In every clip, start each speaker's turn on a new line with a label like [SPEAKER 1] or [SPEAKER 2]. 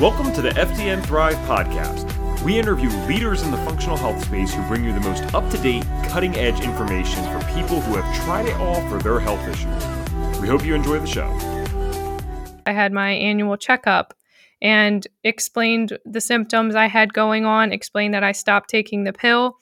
[SPEAKER 1] Welcome to the FDN Thrive podcast. We interview leaders in the functional health space who bring you the most up to date, cutting edge information for people who have tried it all for their health issues. We hope you enjoy the show.
[SPEAKER 2] I had my annual checkup and explained the symptoms I had going on, explained that I stopped taking the pill,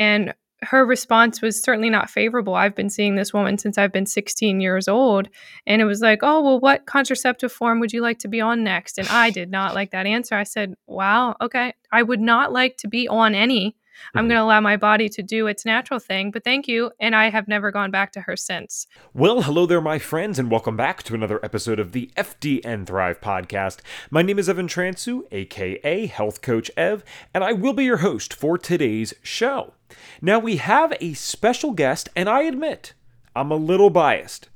[SPEAKER 2] and her response was certainly not favorable. I've been seeing this woman since I've been 16 years old. And it was like, oh, well, what contraceptive form would you like to be on next? And I did not like that answer. I said, wow, okay. I would not like to be on any. I'm mm-hmm. going to allow my body to do its natural thing, but thank you. And I have never gone back to her since.
[SPEAKER 1] Well, hello there, my friends, and welcome back to another episode of the FDN Thrive podcast. My name is Evan Transue, aka Health Coach Ev, and I will be your host for today's show. Now, we have a special guest, and I admit, I'm a little biased.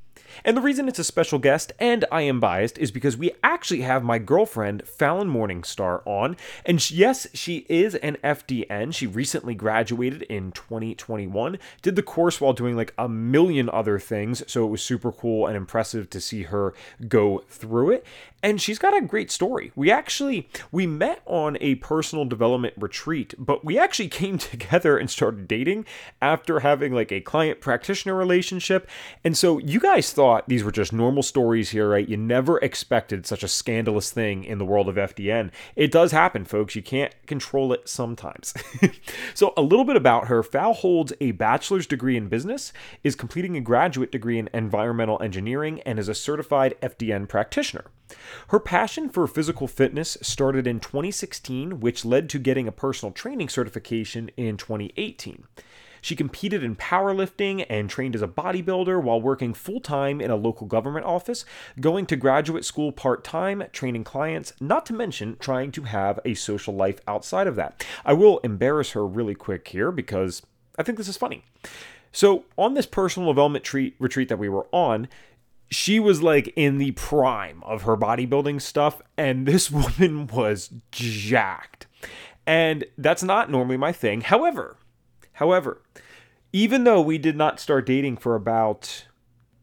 [SPEAKER 1] And the reason it's a special guest and I am biased is because we actually have my girlfriend, Falyn Morningstar, on. And yes, she is an FDN. She recently graduated in 2021, did the course while doing like a million other things. So it was super cool and impressive to see her go through it and she's got a great story. We actually we met on a personal development retreat, but we actually came together and started dating after having like a client practitioner relationship. And so you guys thought these were just normal stories here, right? You never expected such a scandalous thing in the world of FDN. It does happen, folks. You can't control it sometimes. so a little bit about her. Fal holds a bachelor's degree in business, is completing a graduate degree in environmental engineering, and is a certified FDN practitioner. Her passion for physical fitness started in 2016, which led to getting a personal training certification in 2018. She competed in powerlifting and trained as a bodybuilder while working full time in a local government office, going to graduate school part time, training clients, not to mention trying to have a social life outside of that. I will embarrass her really quick here because I think this is funny. So, on this personal development treat, retreat that we were on, she was like in the prime of her bodybuilding stuff, and this woman was jacked. And that's not normally my thing. However, however, even though we did not start dating for about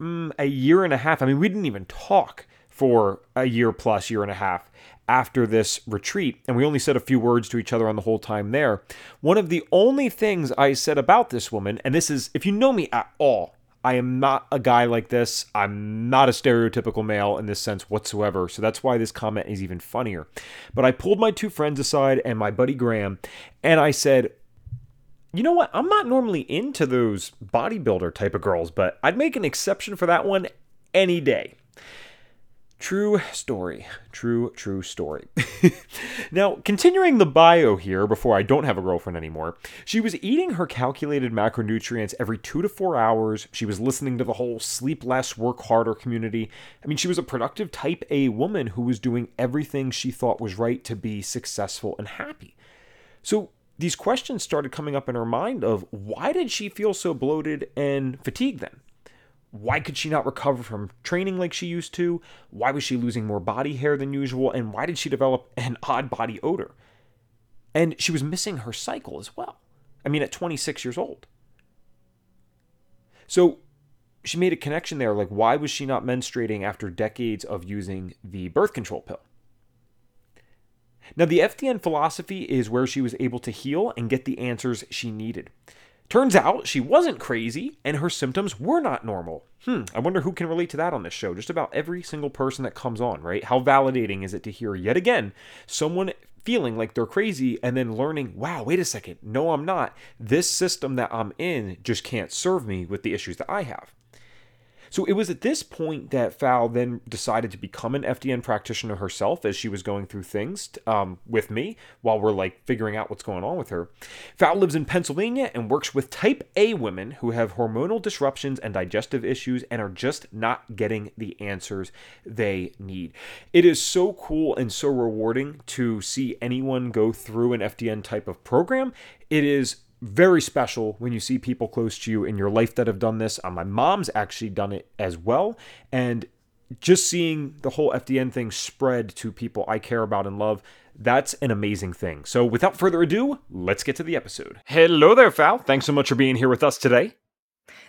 [SPEAKER 1] mm, a year and a half, I mean, we didn't even talk for a year plus, year and a half after this retreat, and we only said a few words to each other on the whole time there. One of the only things I said about this woman, and this is, if you know me at all, I am not a guy like this. I'm not a stereotypical male in this sense whatsoever. So that's why this comment is even funnier. But I pulled my two friends aside and my buddy Graham, and I said, you know what? I'm not normally into those bodybuilder type of girls, but I'd make an exception for that one any day. True story. True, true story. now, continuing the bio here before I don't have a girlfriend anymore, she was eating her calculated macronutrients every two to four hours. She was listening to the whole sleep less, work harder community. I mean, she was a productive type A woman who was doing everything she thought was right to be successful and happy. So, these questions started coming up in her mind of why did she feel so bloated and fatigued then? Why could she not recover from training like she used to? Why was she losing more body hair than usual? And why did she develop an odd body odor? And she was missing her cycle as well. I mean, at 26 years old. So she made a connection there like, why was she not menstruating after decades of using the birth control pill? Now, the FDN philosophy is where she was able to heal and get the answers she needed. Turns out she wasn't crazy and her symptoms were not normal. Hmm, I wonder who can relate to that on this show. Just about every single person that comes on, right? How validating is it to hear yet again someone feeling like they're crazy and then learning, wow, wait a second, no, I'm not. This system that I'm in just can't serve me with the issues that I have. So it was at this point that Fal then decided to become an FDN practitioner herself as she was going through things um, with me while we're like figuring out what's going on with her. Fal lives in Pennsylvania and works with type A women who have hormonal disruptions and digestive issues and are just not getting the answers they need. It is so cool and so rewarding to see anyone go through an FDN type of program. It is very special when you see people close to you in your life that have done this. Uh, my mom's actually done it as well. And just seeing the whole FDN thing spread to people I care about and love, that's an amazing thing. So without further ado, let's get to the episode. Hello there, Fal. Thanks so much for being here with us today.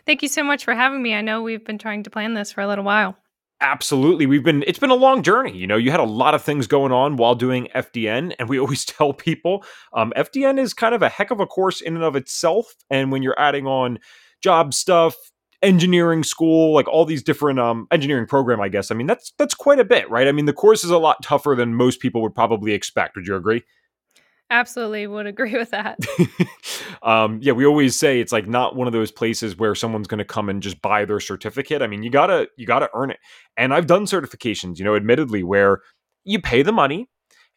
[SPEAKER 2] Thank you so much for having me. I know we've been trying to plan this for a little while.
[SPEAKER 1] Absolutely. We've been it's been a long journey. You know, you had a lot of things going on while doing FDN and we always tell people um, FDN is kind of a heck of a course in and of itself and when you're adding on job stuff, engineering school, like all these different um engineering program, I guess. I mean, that's that's quite a bit, right? I mean, the course is a lot tougher than most people would probably expect. Would you agree?
[SPEAKER 2] Absolutely would agree with that.
[SPEAKER 1] um, yeah, we always say it's like not one of those places where someone's going to come and just buy their certificate. I mean, you gotta you gotta earn it. And I've done certifications, you know, admittedly, where you pay the money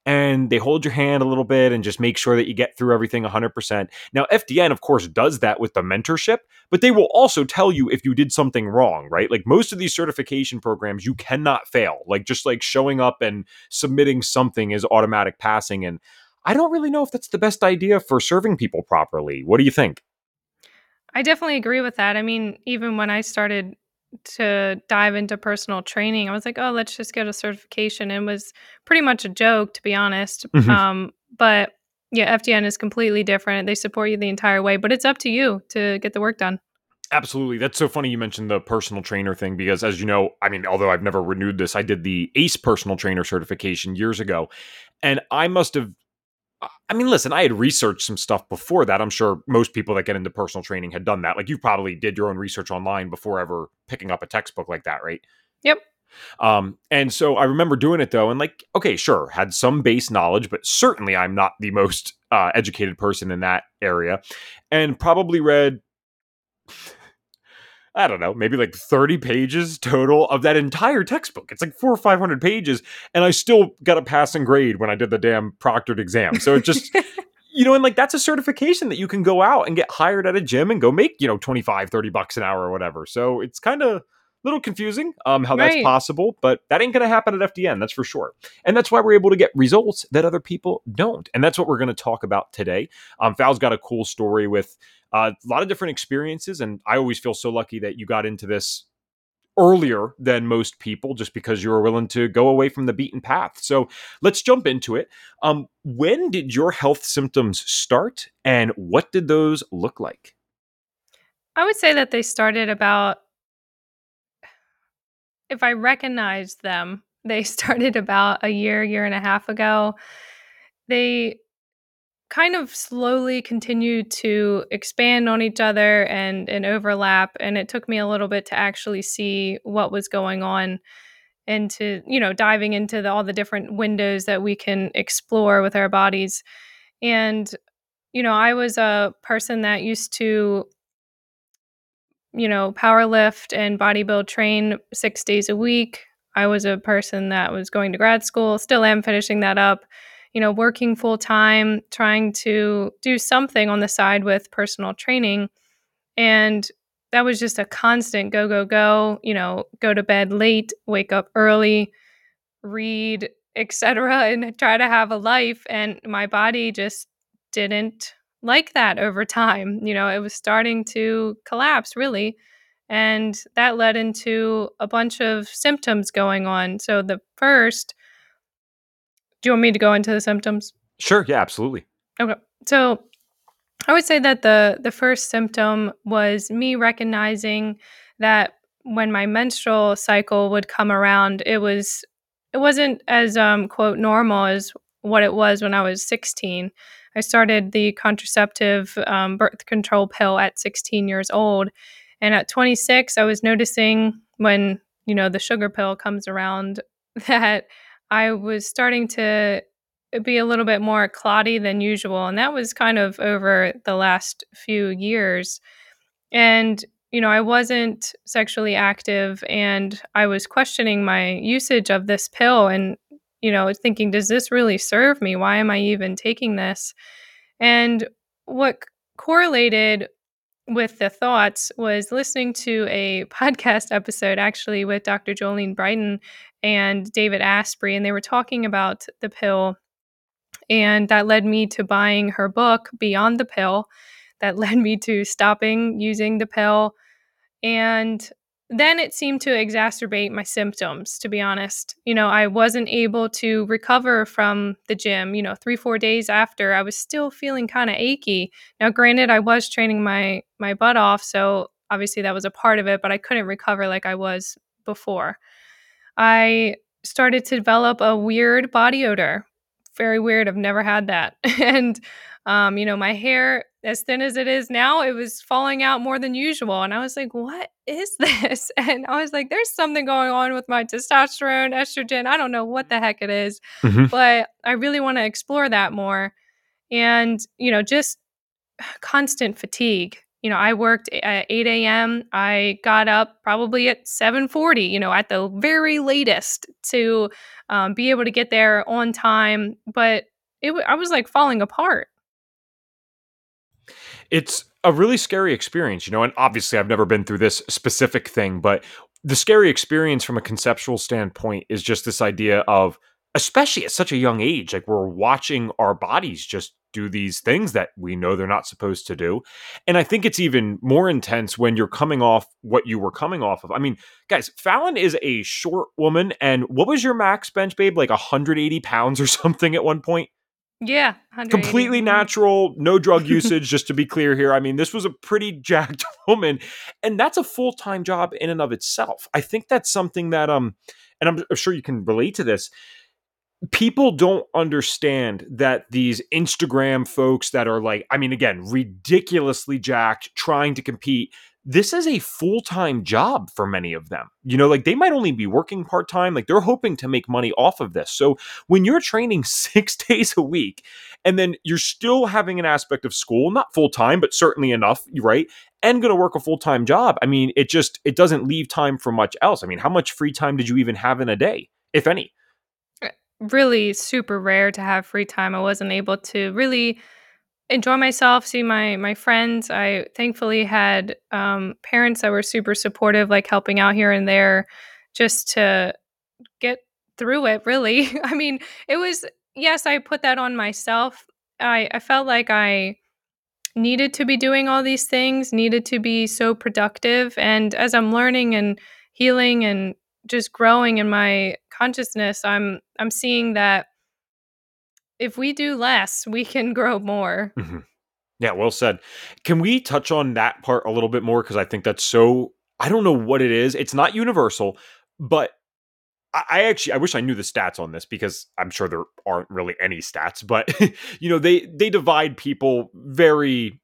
[SPEAKER 1] and they hold your hand a little bit and just make sure that you get through everything 100%. Now, FDN, of course, does that with the mentorship, but they will also tell you if you did something wrong, right? Like most of these certification programs, you cannot fail. Like just like showing up and submitting something is automatic passing. And I don't really know if that's the best idea for serving people properly. What do you think?
[SPEAKER 2] I definitely agree with that. I mean, even when I started to dive into personal training, I was like, oh, let's just get a certification. It was pretty much a joke, to be honest. Mm-hmm. Um, but yeah, FDN is completely different. They support you the entire way, but it's up to you to get the work done.
[SPEAKER 1] Absolutely. That's so funny you mentioned the personal trainer thing because, as you know, I mean, although I've never renewed this, I did the ACE personal trainer certification years ago. And I must have I mean, listen, I had researched some stuff before that. I'm sure most people that get into personal training had done that. Like you probably did your own research online before ever picking up a textbook like that, right?
[SPEAKER 2] Yep.
[SPEAKER 1] Um, and so I remember doing it though, and like, okay, sure, had some base knowledge, but certainly I'm not the most uh, educated person in that area, and probably read I don't know, maybe like 30 pages total of that entire textbook. It's like four or 500 pages. And I still got a passing grade when I did the damn proctored exam. So it just, you know, and like that's a certification that you can go out and get hired at a gym and go make, you know, 25, 30 bucks an hour or whatever. So it's kind of, a little confusing um, how right. that's possible, but that ain't going to happen at FDN, that's for sure. And that's why we're able to get results that other people don't. And that's what we're going to talk about today. Um, Fal's got a cool story with a lot of different experiences, and I always feel so lucky that you got into this earlier than most people just because you were willing to go away from the beaten path. So let's jump into it. Um, when did your health symptoms start, and what did those look like?
[SPEAKER 2] I would say that they started about if I recognized them, they started about a year, year and a half ago. They kind of slowly continued to expand on each other and and overlap and it took me a little bit to actually see what was going on and to you know diving into the, all the different windows that we can explore with our bodies and you know i was a person that used to you know, power lift and bodybuild train six days a week. I was a person that was going to grad school, still am finishing that up, you know, working full time, trying to do something on the side with personal training. And that was just a constant go, go, go, you know, go to bed late, wake up early, read, etc., and try to have a life. And my body just didn't like that over time. You know, it was starting to collapse really. And that led into a bunch of symptoms going on. So the first, do you want me to go into the symptoms?
[SPEAKER 1] Sure, yeah, absolutely.
[SPEAKER 2] Okay. So I would say that the the first symptom was me recognizing that when my menstrual cycle would come around, it was it wasn't as um quote normal as what it was when I was 16. I started the contraceptive um, birth control pill at 16 years old. And at 26, I was noticing when, you know, the sugar pill comes around that I was starting to uh, be a little bit more clotty than usual. And that was kind of over the last few years. And, you know, I wasn't sexually active and I was questioning my usage of this pill. And you know, thinking, does this really serve me? Why am I even taking this? And what correlated with the thoughts was listening to a podcast episode actually with Dr. Jolene Brighten and David Asprey, and they were talking about the pill. And that led me to buying her book, Beyond the Pill. That led me to stopping using the pill. And then it seemed to exacerbate my symptoms to be honest you know i wasn't able to recover from the gym you know three four days after i was still feeling kind of achy now granted i was training my my butt off so obviously that was a part of it but i couldn't recover like i was before I started to develop a weird body odor. Very weird. I've never had that. and, um, you know, my hair, as thin as it is now, it was falling out more than usual. And I was like, what is this? And I was like, there's something going on with my testosterone, estrogen. I don't know what the heck it is,
[SPEAKER 1] Mm-hmm.
[SPEAKER 2] but I really want to explore that more. And, you know, just constant fatigue. You know, I worked at 8 a.m. I got up probably at 7:40. You know, at the very latest to um, be able to get there on time. But it, I was like falling apart.
[SPEAKER 1] it's a really scary experience, you know, and obviously I've never been through this specific thing, but the scary experience from a conceptual standpoint is just this idea of, especially at such a young age, like we're watching our bodies just do these things that we know they're not supposed to do. And I think it's even more intense when you're coming off what you were coming off of. I mean, guys, Falyn is a short woman. And what was your max bench, babe? Like 180 pounds or something at one point?
[SPEAKER 2] Yeah,
[SPEAKER 1] completely
[SPEAKER 2] Mhm.
[SPEAKER 1] natural, no drug usage, just to be clear here. I mean, this was a pretty jacked woman, and that's a full time job in and of itself. I think that's something that, um, and I'm, I'm sure you can relate to this. People don't understand that these Instagram folks that are like, I mean, again, ridiculously jacked, trying to compete. This is a full time job for many of them. You know, like they might only be working part time, like they're hoping to make money off of this. So when you're training six days a week and then you're still having an aspect of school, not full time, but certainly enough, right? And going to work a full time job. I mean, it just it doesn't leave time for much else. I mean, how much free time did you even have in a day, if any?
[SPEAKER 2] Really super rare to have free time. I wasn't able to really enjoy myself, see my my friends. I thankfully had um, parents that were super supportive, like helping out here and there, just to get through it. Really, I mean, it was yes, I put that on myself. I I felt like I needed to be doing all these things, needed to be so productive, and as I'm learning and healing and just growing in my consciousness, I'm I'm seeing that if we do less, we can grow more.
[SPEAKER 1] Mhm. Yeah, well said. Can we touch on that part a little bit more? Because I think that's so. I don't know what it is. It's not universal, but I, I actually I wish I knew the stats on this because I'm sure there aren't really any stats. But you know, they they divide people very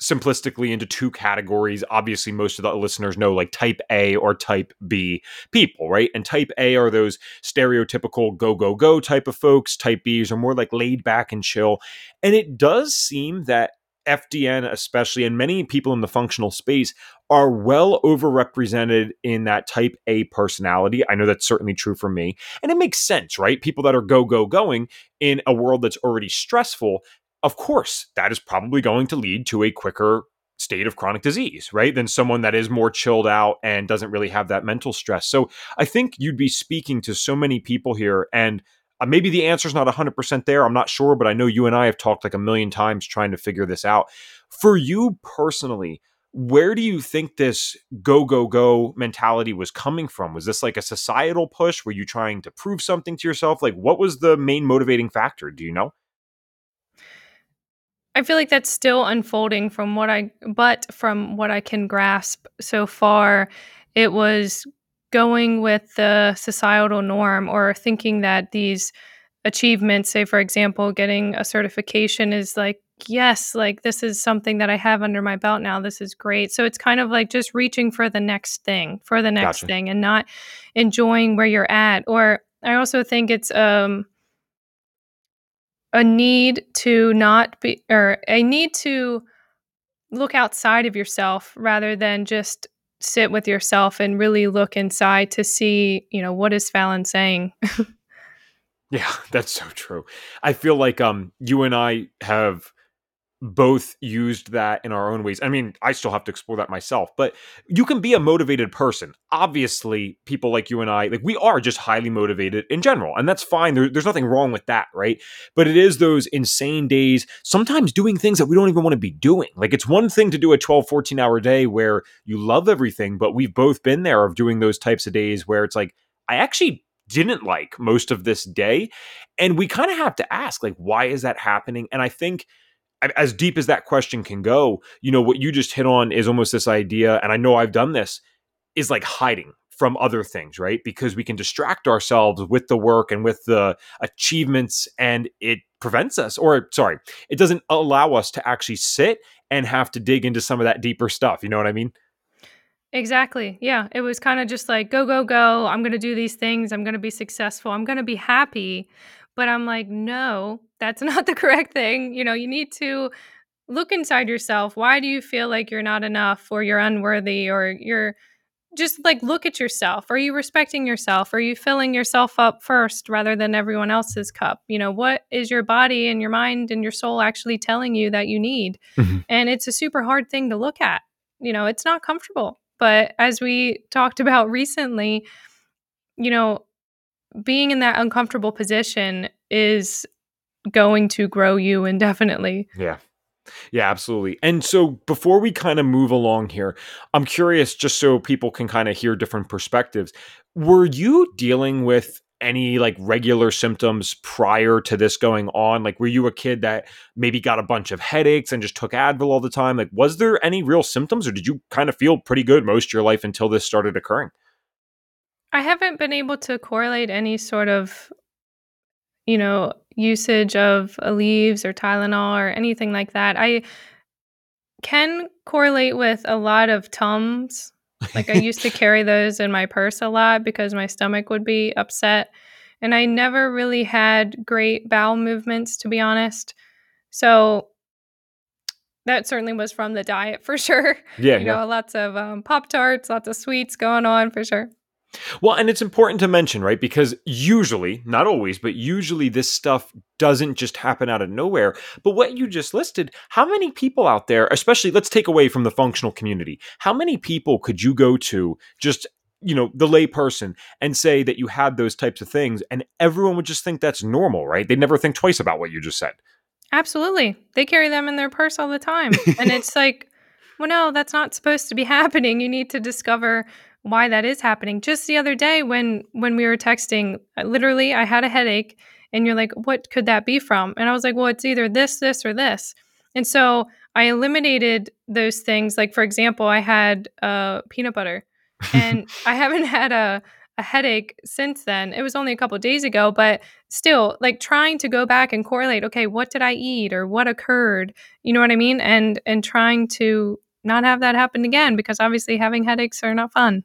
[SPEAKER 1] simplistically into two categories. Obviously, most of the listeners know like type A or type B people, right? And type A are those stereotypical go, go, go type of folks. Type Bs are more like laid back and chill. And it does seem that FDN, especially, and many people in the functional space are well overrepresented in that type A personality. I know that's certainly true for me. And it makes sense, right? People that are go, go, going in a world that's already stressful of course, that is probably going to lead to a quicker state of chronic disease, right? Than someone that is more chilled out and doesn't really have that mental stress. So I think you'd be speaking to so many people here. And uh, maybe the answer's not 100% there. I'm not sure, but I know you and I have talked like a million times trying to figure this out. For you personally, where do you think this go, go, go mentality was coming from? Was this like a societal push? Were you trying to prove something to yourself? Like, what was the main motivating factor? Do you know?
[SPEAKER 2] I feel like that's still unfolding from what I but from what I can grasp so far, it was going with the societal norm or thinking that these achievements, say for example, getting a certification is like, yes, like this is something that I have under my belt now. This is great. So it's kind of like just reaching for the next thing, for the next
[SPEAKER 1] Gotcha.
[SPEAKER 2] thing and not enjoying where you're at. Or I also think it's um a need to not be or a need to look outside of yourself rather than just sit with yourself and really look inside to see, you know, what is Falyn saying?
[SPEAKER 1] Yeah, that's so true. I feel like um you and I have both used that in our own ways. I mean, I still have to explore that myself, but you can be a motivated person. Obviously, people like you and I, like we are just highly motivated in general, and that's fine. There, there's nothing wrong with that, right? But it is those insane days, sometimes doing things that we don't even want to be doing. Like it's one thing to do a 12, 14 hour day where you love everything, but we've both been there of doing those types of days where it's like, I actually didn't like most of this day. And we kind of have to ask, like, why is that happening? And I think as deep as that question can go, you know, what you just hit on is almost this idea, and I know I've done this, is like hiding from other things, right? Because we can distract ourselves with the work and with the achievements, and it prevents us, or sorry, it doesn't allow us to actually sit and have to dig into some of that deeper stuff. You know what I mean?
[SPEAKER 2] Exactly. Yeah. It was kind of just like, go, go, go. I'm going to do these things. I'm going to be successful. I'm going to be happy. But I'm like, no, that's not the correct thing. You know, you need to look inside yourself. Why do you feel like you're not enough or you're unworthy or you're just like look at yourself. Are you respecting yourself? Are you filling yourself up first rather than everyone else's cup? You know, what is your body and your mind and your soul actually telling you that you need? Mm-hmm. And it's a super hard thing to look at. You know, it's not comfortable. But as we talked about recently, you know, being in that uncomfortable position is going to grow you indefinitely.
[SPEAKER 1] Yeah. Yeah, absolutely. And so before we kind of move along here, I'm curious just so people can kind of hear different perspectives. Were you dealing with any like regular symptoms prior to this going on? Like, were you a kid that maybe got a bunch of headaches and just took Advil all the time? Like, was there any real symptoms or did you kind of feel pretty good most of your life until this started occurring?
[SPEAKER 2] I haven't been able to correlate any sort of, you know, usage of Aleve or Tylenol or anything like that. I can correlate with a lot of Tums like I used to carry those in my purse a lot because my stomach would be upset. And I never really had great bowel movements, to be honest. So that certainly was from the diet for sure.
[SPEAKER 1] Yeah.
[SPEAKER 2] you
[SPEAKER 1] yeah.
[SPEAKER 2] know, lots of um, Pop Tarts, lots of sweets going on for sure.
[SPEAKER 1] Well, and it's important to mention, right? Because usually, not always, but usually this stuff doesn't just happen out of nowhere. But what you just listed, how many people out there, especially let's take away from the functional community, how many people could you go to just you know the layperson and say that you had those types of things and everyone would just think that's normal right they'd never think twice about what you just said
[SPEAKER 2] absolutely they carry them in their purse all the time and it's like well no that's not supposed to be happening you need to discover why that is happening. Just the other day when when we were texting, literally I had a headache and you're like, "What could that be from?" And I was like, "Well, it's either this, this or this." And so I eliminated those things. Like for example, I had uh, peanut butter, and I haven't had a a headache since then. It was only a couple days ago, but still, like trying to go back and correlate. Okay, what did I eat or what occurred? You know what I mean? And and trying to not have that happen again because obviously having headaches are not fun.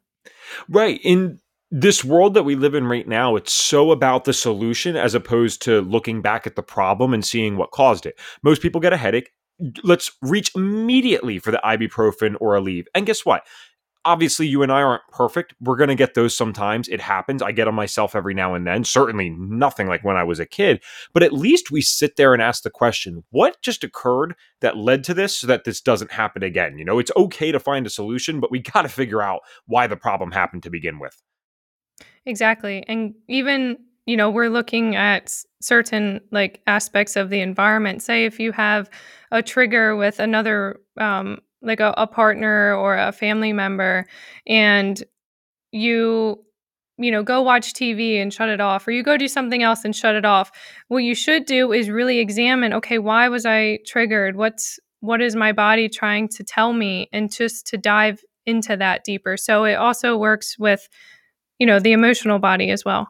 [SPEAKER 1] Right. In this world that we live in right now, it's so about the solution as opposed to looking back at the problem and seeing what caused it. Most people get a headache. Let's reach immediately for the ibuprofen or Aleve. And guess what? Obviously you and I aren't perfect. We're going to get those sometimes. It happens. I get them myself every now and then. Certainly nothing like when I was a kid, but at least we sit there and ask the question, what just occurred that led to this so that this doesn't happen again? You know, it's okay to find a solution, but we got to figure out why the problem happened to begin with.
[SPEAKER 2] Exactly. And even, you know, we're looking at certain like aspects of the environment. Say if you have a trigger with another um, like a, a partner or a family member and you you know go watch tv and shut it off or you go do something else and shut it off. What you should do is really examine okay why was i triggered? What's what is my body trying to tell me? and just to dive into that deeper. So it also works with you know the emotional body as well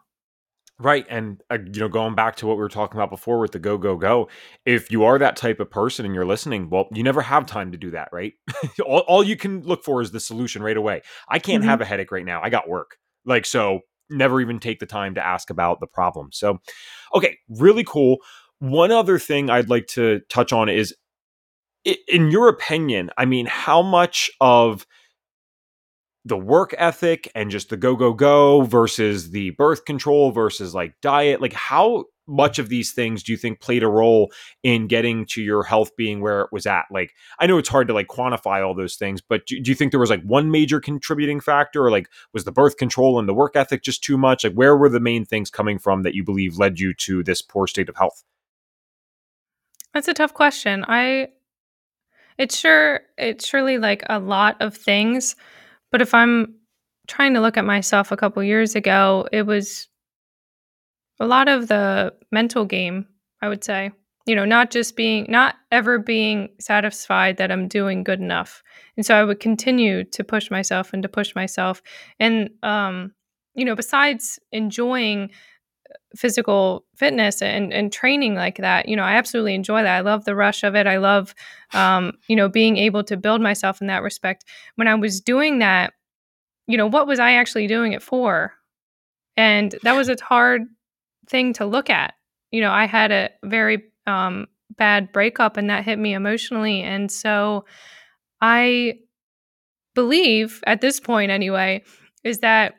[SPEAKER 1] Right. And, uh, you know, going back to what we were talking about before with the go, go, go, if you are that type of person and you're listening, well, you never have time to do that, right? all, all, you can look for is the solution right away. I can't mm-hmm. have a headache right now. I got work. Like, so never even take the time to ask about the problem. So, okay, really cool. One other thing I'd like to touch on is, in your opinion, I mean, how much of the work ethic and just the go go go versus the birth control versus like diet like how much of these things do you think played a role in getting to your health being where it was at? Like i know it's hard to like quantify all those things but do, do you think there was like one major contributing factor or like was the birth control and the work ethic just too much? Like where were the main things coming from that you believe led you to this poor state of health?
[SPEAKER 2] That's a tough question. I it's sure it's surely like a lot of things but if I'm trying to look at myself a couple years ago, it was a lot of the mental game, I would say. you know, not just being, not ever being satisfied that I'm doing good enough. And so I would continue to push myself and to push myself. And, um, you know, besides enjoying physical fitness and, and training like that, you know, I absolutely enjoy that. I love the rush of it. I love, um, you know, being able to build myself in that respect. When I was doing that, you know, what was I actually doing it for? And that was a hard thing to look at. You know, I had a very um, bad breakup and that hit me emotionally. And so I believe at this point, anyway, is that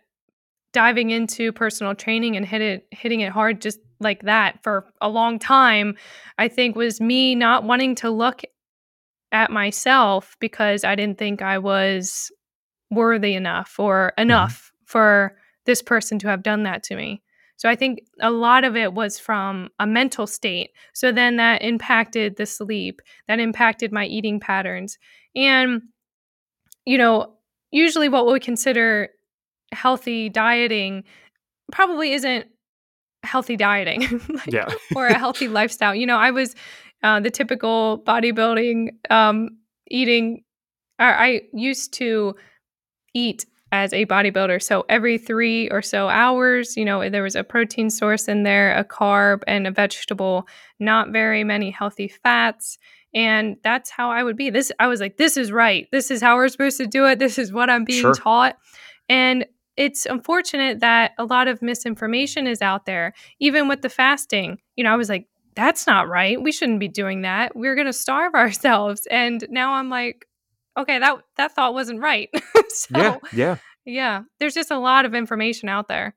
[SPEAKER 2] diving into personal training and hit it, hitting it hard just like that for a long time, I think was me not wanting to look at myself because I didn't think I was worthy enough or mm-hmm. enough mm-hmm. for this person to have done that to me. So I think a lot of it was from a mental state. So then that impacted the sleep, that impacted my eating patterns. And, you know, usually what we consider healthy dieting probably isn't healthy dieting
[SPEAKER 1] like, yeah.
[SPEAKER 2] or a healthy lifestyle. You know, I was uh, the typical bodybuilding um, eating. I, I used to eat as a bodybuilder. So every three or so hours, you know, there was a protein source in there, a carb, and a vegetable, not very many healthy fats. And that's how I would be. This, I was like, this is right. This is how we're supposed to do it. This is what I'm being sure. taught. And it's unfortunate that a lot of misinformation is out there, even with the fasting. You know, I was like, that's not right. We shouldn't be doing that. We're going to starve ourselves. And now I'm like, okay, that that thought wasn't right. so,
[SPEAKER 1] yeah, yeah,
[SPEAKER 2] yeah. There's just a lot of information out there.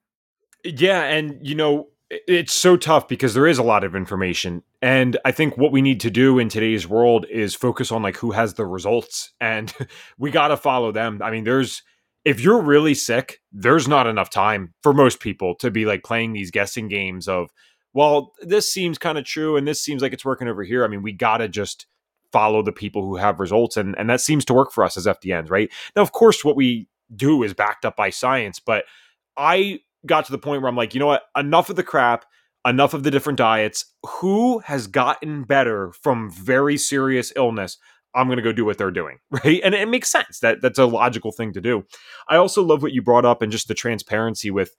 [SPEAKER 1] Yeah, and you know, it's so tough because there is a lot of information, and I think what we need to do in today's world is focus on like who has the results, and we got to follow them. I mean, there's if you're really sick, there's not enough time for most people to be like playing these guessing games of, well, this seems kind of true and this seems like it's working over here. I mean, we got to just follow the people who have results and and that seems to work for us as FDNs, right? Now of course what we do is backed up by science, but I got to the point where I'm like, you know what? Enough of the crap, enough of the different diets. Who has gotten better from very serious illness? I'm going to go do what they're doing, right? And it makes sense. That that's a logical thing to do. I also love what you brought up and just the transparency with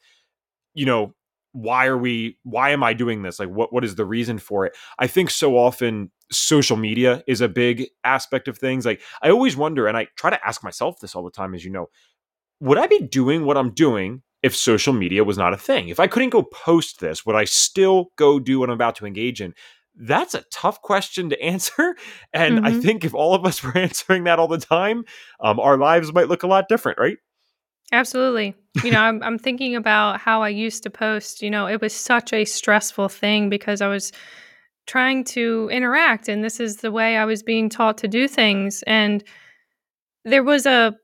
[SPEAKER 1] you know, why are we why am i doing this like what what is the reason for it i think so often social media is a big aspect of things like i always wonder and i try to ask myself this all the time as you know would i be doing what i'm doing if social media was not a thing if i couldn't go post this would i still go do what i'm about to engage in that's a tough question to answer and mm-hmm. i think if all of us were answering that all the time um, our lives might look a lot different right
[SPEAKER 2] Absolutely. You know, I'm I'm thinking about how I used to post, you know, it was such a stressful thing because I was trying to interact and this is the way I was being taught to do things and there was a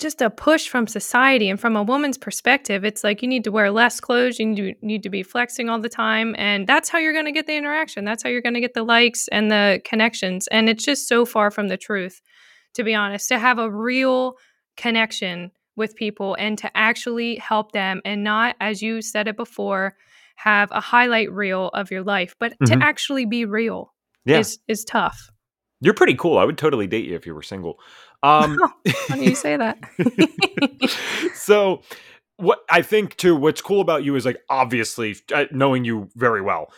[SPEAKER 2] just a push from society and from a woman's perspective it's like you need to wear less clothes you need to, need to be flexing all the time and that's how you're going to get the interaction that's how you're going to get the likes and the connections and it's just so far from the truth to be honest to have a real connection with people and to actually help them and not, as you said it before, have a highlight reel of your life, but mm-hmm. to actually be real yeah. is is tough.
[SPEAKER 1] You're pretty cool. I would totally date you if you were single. Um,
[SPEAKER 2] Funny you say that.
[SPEAKER 1] so, what I think too, what's cool about you is like obviously uh, knowing you very well,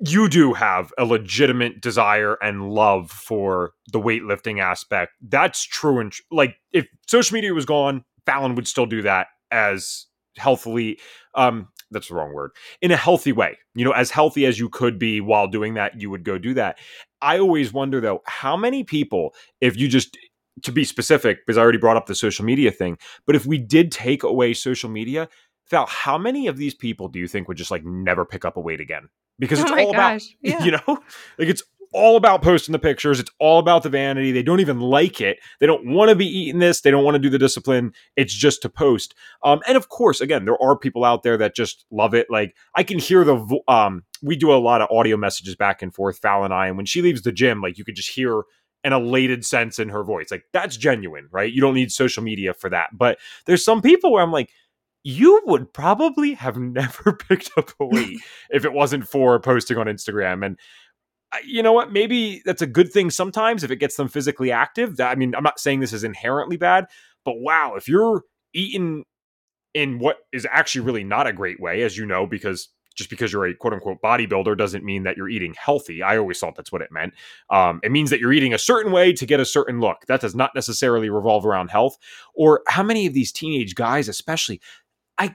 [SPEAKER 1] you do have a legitimate desire and love for the weightlifting aspect. That's true. And like, if social media was gone, Falyn would still do that as healthily um that's the wrong word in a healthy way you know as healthy as you could be while doing that you would go do that i always wonder though how many people if you just to be specific because i already brought up the social media thing but if we did take away social media Fal, how many of these people do you think would just like never pick up a weight again? Because it's oh all gosh. about, yeah. you know, like it's all about posting the pictures. It's all about the vanity. They don't even like it. They don't want to be eating this. They don't want to do the discipline. It's just to post. Um, and of course, again, there are people out there that just love it. Like I can hear the vo- um, we do a lot of audio messages back and forth, Fal and I, and when she leaves the gym, like you could just hear an elated sense in her voice. Like that's genuine, right? You don't need social media for that. But there's some people where I'm like, you would probably have never picked up a weight if it wasn't for posting on Instagram. And you know what? Maybe that's a good thing sometimes if it gets them physically active. I mean, I'm not saying this is inherently bad, but wow, if you're eating in what is actually really not a great way, as you know, because just because you're a quote unquote bodybuilder doesn't mean that you're eating healthy. I always thought that's what it meant. Um, it means that you're eating a certain way to get a certain look. That does not necessarily revolve around health. Or how many of these teenage guys, especially, I,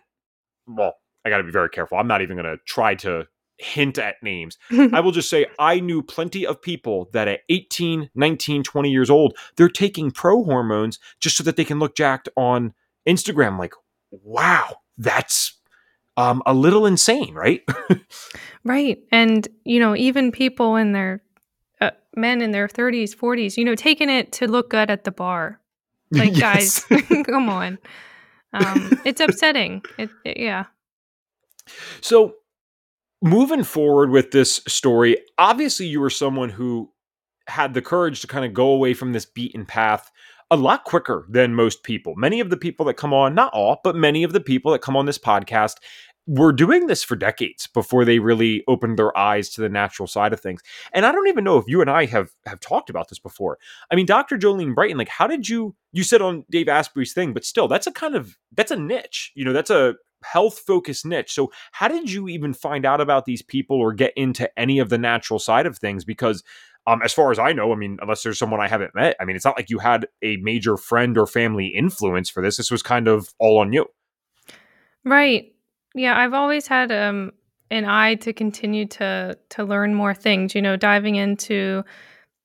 [SPEAKER 1] well, I got to be very careful. I'm not even going to try to hint at names. I will just say I knew plenty of people that at 18, 19, 20 years old, they're taking pro hormones just so that they can look jacked on Instagram. Like, wow, that's um, a little insane, right?
[SPEAKER 2] right. And, you know, even people in their uh, men in their 30s, 40s, you know, taking it to look good at the bar. Like, guys, come on. Um, it's upsetting. It, it, yeah.
[SPEAKER 1] So, moving forward with this story, obviously, you were someone who had the courage to kind of go away from this beaten path a lot quicker than most people. Many of the people that come on, not all, but many of the people that come on this podcast were doing this for decades before they really opened their eyes to the natural side of things. And I don't even know if you and I have have talked about this before. I mean, Dr. Jolene Brighten, like how did you you said on Dave Asprey's thing, but still that's a kind of that's a niche. You know, that's a health focused niche. So how did you even find out about these people or get into any of the natural side of things because um, as far as I know, I mean, unless there's someone I haven't met, I mean, it's not like you had a major friend or family influence for this. This was kind of all on you.
[SPEAKER 2] Right. Yeah, I've always had um an eye to continue to to learn more things, you know, diving into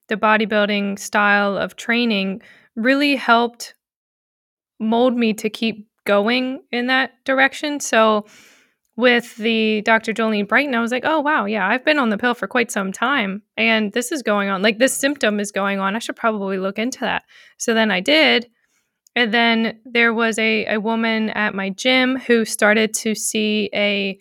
[SPEAKER 2] the bodybuilding style of training really helped mold me to keep going in that direction. So with the Dr. Jolene Brighten, I was like, oh, wow, yeah, I've been on the pill for quite some time and this is going on. Like, this symptom is going on. I should probably look into that. So then I did. And then there was a, a woman at my gym who started to see a,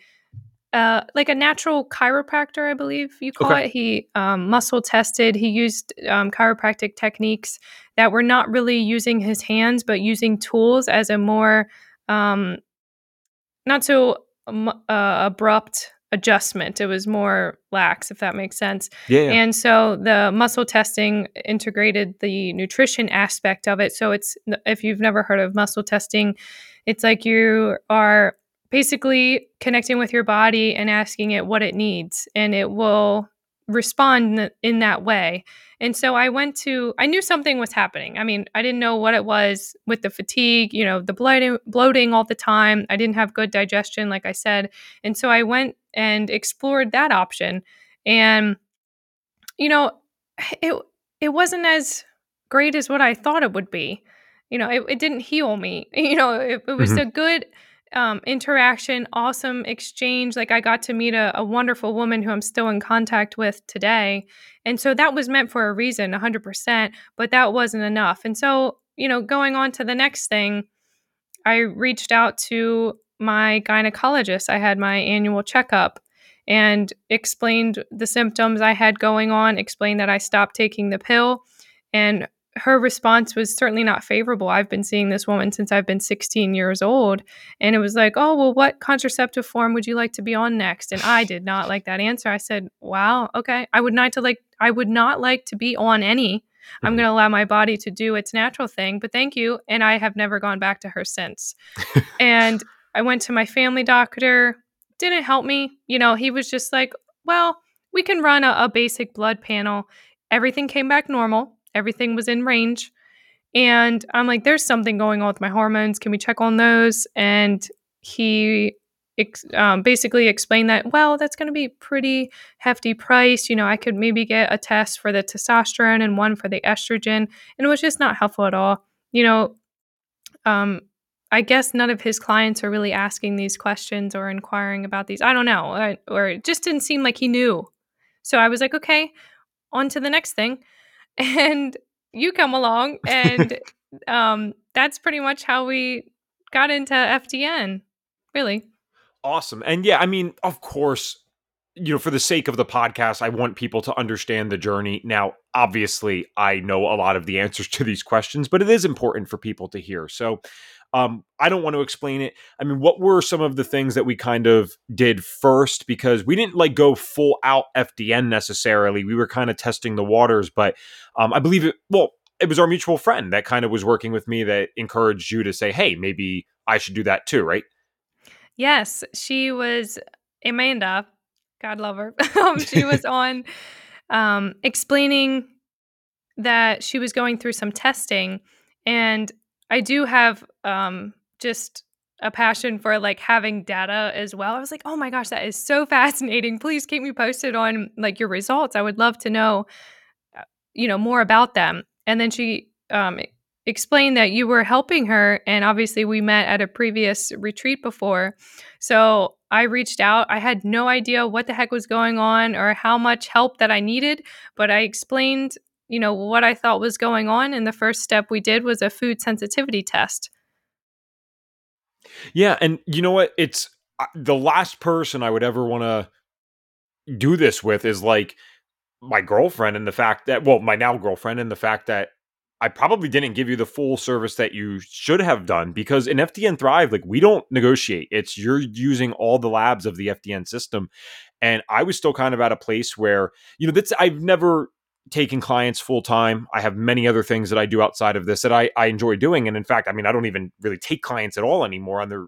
[SPEAKER 2] uh, like a natural chiropractor, I believe you call okay. it. He um, muscle tested. He used um, chiropractic techniques that were not really using his hands, but using tools as a more um, not so um, uh, abrupt adjustment. It was more lax, if that makes sense.
[SPEAKER 1] Yeah.
[SPEAKER 2] And so the muscle testing integrated the nutrition aspect of it. So it's, if you've never heard of muscle testing, it's like you are basically connecting with your body and asking it what it needs, and it will respond in that way. And so I went to, I knew something was happening. I mean, I didn't know what it was with the fatigue, you know, the bloating, bloating all the time. I didn't have good digestion, like I said. And so I went and explored that option. And, you know, it, it wasn't as great as what I thought it would be. You know, it, it didn't heal me. You know, it, it was mm-hmm. a good um, interaction, awesome exchange. Like I got to meet a, a, wonderful woman who I'm still in contact with today. And so that was meant for a reason, 100%, but that wasn't enough. And so, you know, going on to the next thing, I reached out to my gynecologist. I had my annual checkup and explained the symptoms I had going on, explained that I stopped taking the pill. And her response was certainly not favorable. I've been seeing this woman since I've been 16 years old. And it was like, oh, well, what contraceptive form would you like to be on next? And I did not like that answer. I said, wow, okay. I would not to like I would not like to be on any. Mm-hmm. I'm going to allow my body to do its natural thing, but thank you. And I have never gone back to her since. and I went to my family doctor, didn't help me. You know, he was just like, well, we can run a, a basic blood panel. Everything came back normal everything was in range. And I'm like, there's something going on with my hormones. Can we check on those? And he ex- um, basically explained that, well, that's going to be pretty hefty price. You know, I could maybe get a test for the testosterone and one for the estrogen. And it was just not helpful at all. You know, um, I guess none of his clients are really asking these questions or inquiring about these. I don't know. Or it just didn't seem like he knew. So I was like, okay, on to the next thing and you come along and um, that's pretty much how we got into FDN. Really.
[SPEAKER 1] Awesome. And yeah, I mean, of course, you know, for the sake of the podcast, I want people to understand the journey. Now, obviously, I know a lot of the answers to these questions, but it is important for people to hear. So, Um, I don't want to explain it. I mean, what were some of the things that we kind of did first? Because we didn't like go full out FDN necessarily. We were kind of testing the waters, but um, I believe it. Well, it was our mutual friend that kind of was working with me that encouraged you to say, "Hey, maybe I should do that too," right?
[SPEAKER 2] Yes, she was Amanda. God love her. um, she was on um, explaining that she was going through some testing, and I do have um, just a passion for like having data as well. I was like, "Oh my gosh, that is so fascinating. Please keep me posted on like your results. I would love to know uh, you know more about them." And then she um, explained that you were helping her and obviously we met at a previous retreat before so i reached out i had no idea what the heck was going on or how much help that i needed but i explained you know what i thought was going on and the first step we did was a food sensitivity test
[SPEAKER 1] yeah and you know what it's the last person i would ever want to do this with is like my girlfriend and the fact that well my now girlfriend and the fact that I probably didn't give you the full service that you should have done because in FDN Thrive, like we don't negotiate. It's you're using all the labs of the FDN system. And I was still kind of at a place where, you know, that's I've never taken clients full time. I have many other things that I do outside of this that I, I enjoy doing. And in fact, I mean, I don't even really take clients at all anymore under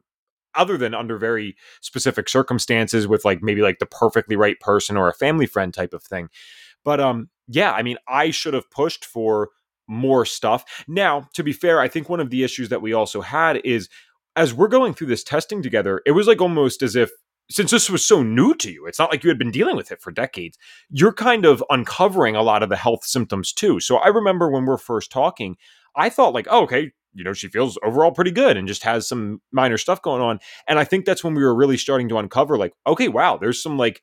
[SPEAKER 1] other than under very specific circumstances with like maybe like the perfectly right person or a family friend type of thing. But um yeah, I mean, I should have pushed for more stuff. Now, to be fair, I think one of the issues that we also had is as we're going through this testing together, it was like almost as if since this was so new to you, it's not like you had been dealing with it for decades. You're kind of uncovering a lot of the health symptoms too. So I remember when we're first talking, I thought like, oh, okay, you know, she feels overall pretty good and just has some minor stuff going on. And I think that's when we were really starting to uncover like, okay, wow, there's some like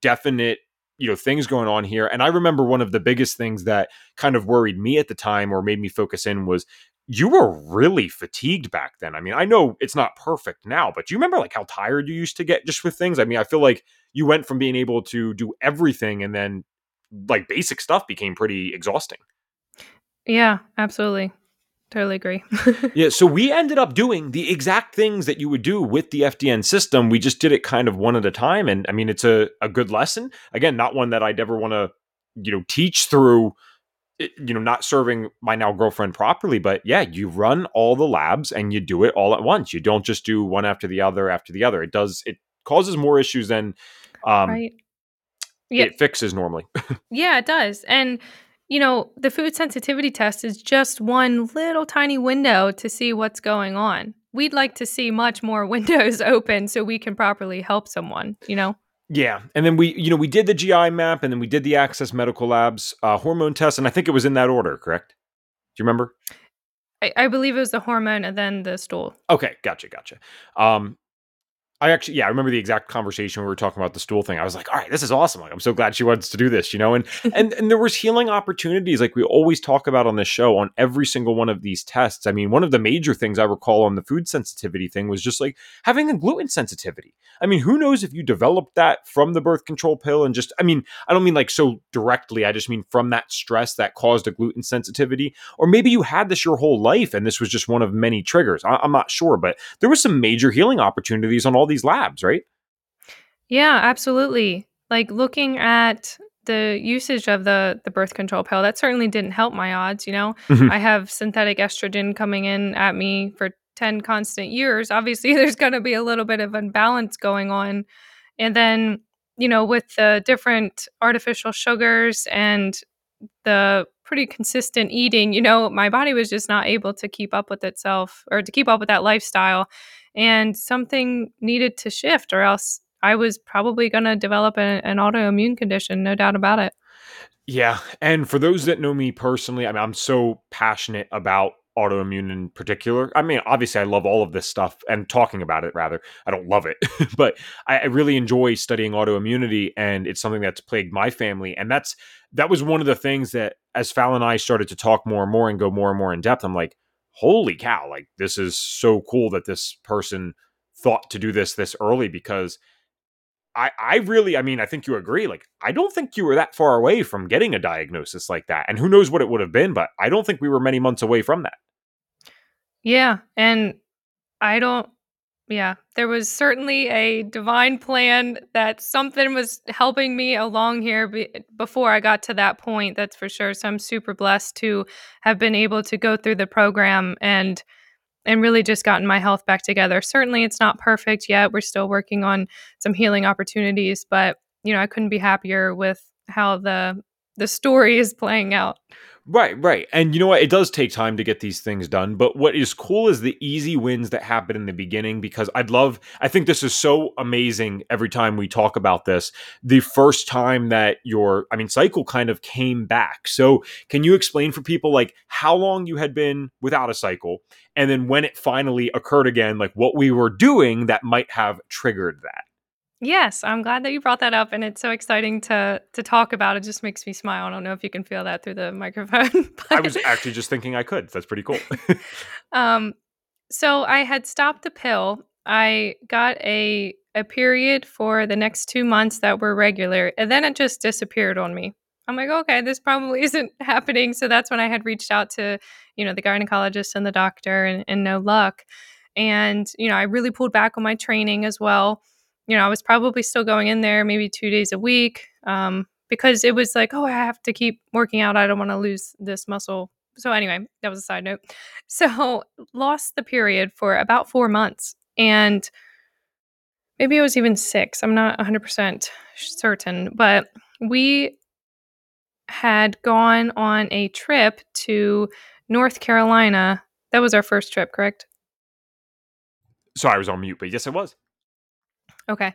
[SPEAKER 1] definite you know things going on here and i remember one of the biggest things that kind of worried me at the time or made me focus in was you were really fatigued back then i mean i know it's not perfect now but do you remember like how tired you used to get just with things i mean i feel like you went from being able to do everything and then like basic stuff became pretty exhausting
[SPEAKER 2] yeah absolutely Totally agree.
[SPEAKER 1] yeah, so we ended up doing the exact things that you would do with the FDN system. We just did it kind of one at a time. And I mean, it's a, a good lesson. Again, not one that I'd ever want to, you know, teach through, you know, not serving my now girlfriend properly. But yeah, you run all the labs and you do it all at once. You don't just do one after the other after the other. It does, it causes more issues than um, right. yeah. it fixes normally.
[SPEAKER 2] yeah, it does. And, you know, the food sensitivity test is just one little tiny window to see what's going on. We'd like to see much more windows open so we can properly help someone, you know?
[SPEAKER 1] Yeah. And then we, you know, we did the GI map and then we did the Access Medical Labs uh, hormone test. And I think it was in that order, correct? Do you remember?
[SPEAKER 2] I, I believe it was the hormone and then the stool.
[SPEAKER 1] Okay. Gotcha. Gotcha. Um, I actually, yeah, I remember the exact conversation we were talking about the stool thing. I was like, all right, this is awesome. Like, I'm so glad she wants to do this, you know? And, and, and there was healing opportunities like we always talk about on this show on every single one of these tests. I mean, one of the major things I recall on the food sensitivity thing was just like having a gluten sensitivity. I mean, who knows if you developed that from the birth control pill and just, I mean, I don't mean like so directly. I just mean from that stress that caused a gluten sensitivity. Or maybe you had this your whole life and this was just one of many triggers. I, I'm not sure, but there was some major healing opportunities on all all these labs, right?
[SPEAKER 2] Yeah, absolutely. Like looking at the usage of the the birth control pill, that certainly didn't help my odds, you know. Mm-hmm. I have synthetic estrogen coming in at me for 10 constant years. Obviously, there's going to be a little bit of imbalance going on. And then, you know, with the different artificial sugars and the pretty consistent eating, you know, my body was just not able to keep up with itself or to keep up with that lifestyle and something needed to shift or else I was probably going to develop a, an autoimmune condition, no doubt about it.
[SPEAKER 1] Yeah, and for those that know me personally, I mean I'm so passionate about autoimmune in particular. I mean, obviously, I love all of this stuff and talking about it. Rather, I don't love it, but I, I, really enjoy studying autoimmunity, and it's something that's plagued my family. And that's that was one of the things that, as Fal and I started to talk more and more and go more and more in depth, I'm like, holy cow, like this is so cool that this person thought to do this this early because I, I really, I mean, I think you agree. Like, I don't think you were that far away from getting a diagnosis like that. And who knows what it would have been, but I don't think we were many months away from that.
[SPEAKER 2] Yeah. And I don't yeah, there was certainly a divine plan that something was helping me along here be before I got to that point, that's for sure, so I'm super blessed to have been able to go through the program and and really just gotten my health back together. Certainly, it's not perfect yet, we're still working on some healing opportunities, but, you know, I couldn't be happier with how the the story is playing out.
[SPEAKER 1] Right, right. And you know what? It does take time to get these things done. But what is cool is the easy wins that happen in the beginning because I'd love, I think this is so amazing every time we talk about this. The first time that your, I mean, cycle kind of came back. So can you explain for people like how long you had been without a cycle? And then when it finally occurred again, like what we were doing that might have triggered that?
[SPEAKER 2] Yes, I'm glad that you brought that up, and it's so exciting to to talk about. It just makes me smile. I don't know if you can feel that through the microphone.
[SPEAKER 1] I was actually just thinking I could. That's pretty cool.
[SPEAKER 2] um, so I had stopped the pill. I got a a period for the next two months that were regular, and then it just disappeared on me. I'm like, okay, this probably isn't happening. So that's when I had reached out to, you know, the gynecologist and the doctor, and, and no luck. And you know, I really pulled back on my training as well you know, I was probably still going in there maybe two days a week um, because it was like, oh, I have to keep working out. I don't want to lose this muscle. So, anyway, that was a side note. So, lost the period for about four months. And maybe it was even six. I'm not 100% certain. But we had gone on a trip to North Carolina. That was our first trip, correct?
[SPEAKER 1] Sorry, I was on mute, but yes, it was.
[SPEAKER 2] Okay.